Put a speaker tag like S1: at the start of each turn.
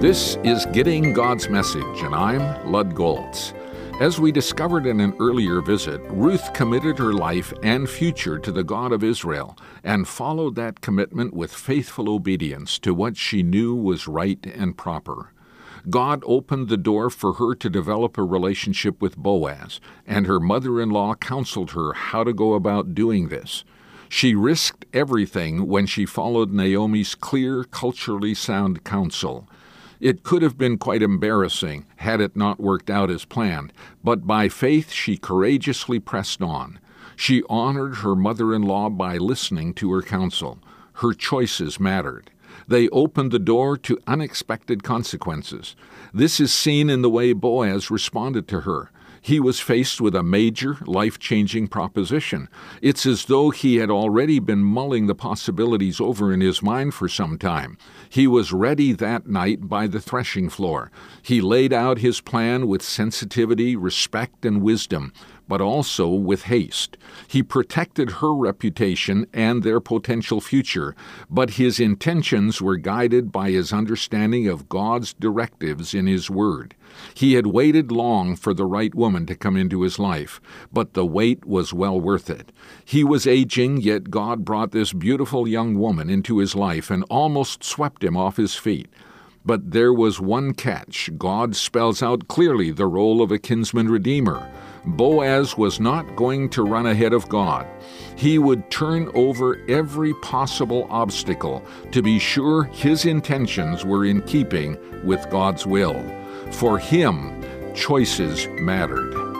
S1: This is Getting God's Message, and I'm Lud Golz. As we discovered in an earlier visit, Ruth committed her life and future to the God of Israel and followed that commitment with faithful obedience to what she knew was right and proper. God opened the door for her to develop a relationship with Boaz, and her mother in law counseled her how to go about doing this. She risked everything when she followed Naomi's clear, culturally sound counsel. It could have been quite embarrassing had it not worked out as planned, but by faith she courageously pressed on. She honored her mother in law by listening to her counsel. Her choices mattered. They opened the door to unexpected consequences. This is seen in the way Boaz responded to her. He was faced with a major, life changing proposition. It's as though he had already been mulling the possibilities over in his mind for some time. He was ready that night by the threshing floor. He laid out his plan with sensitivity, respect, and wisdom but also with haste. He protected her reputation and their potential future, but his intentions were guided by his understanding of God's directives in His Word. He had waited long for the right woman to come into his life, but the wait was well worth it. He was aging, yet God brought this beautiful young woman into his life and almost swept him off his feet. But there was one catch. God spells out clearly the role of a kinsman redeemer. Boaz was not going to run ahead of God. He would turn over every possible obstacle to be sure his intentions were in keeping with God's will. For him, choices mattered.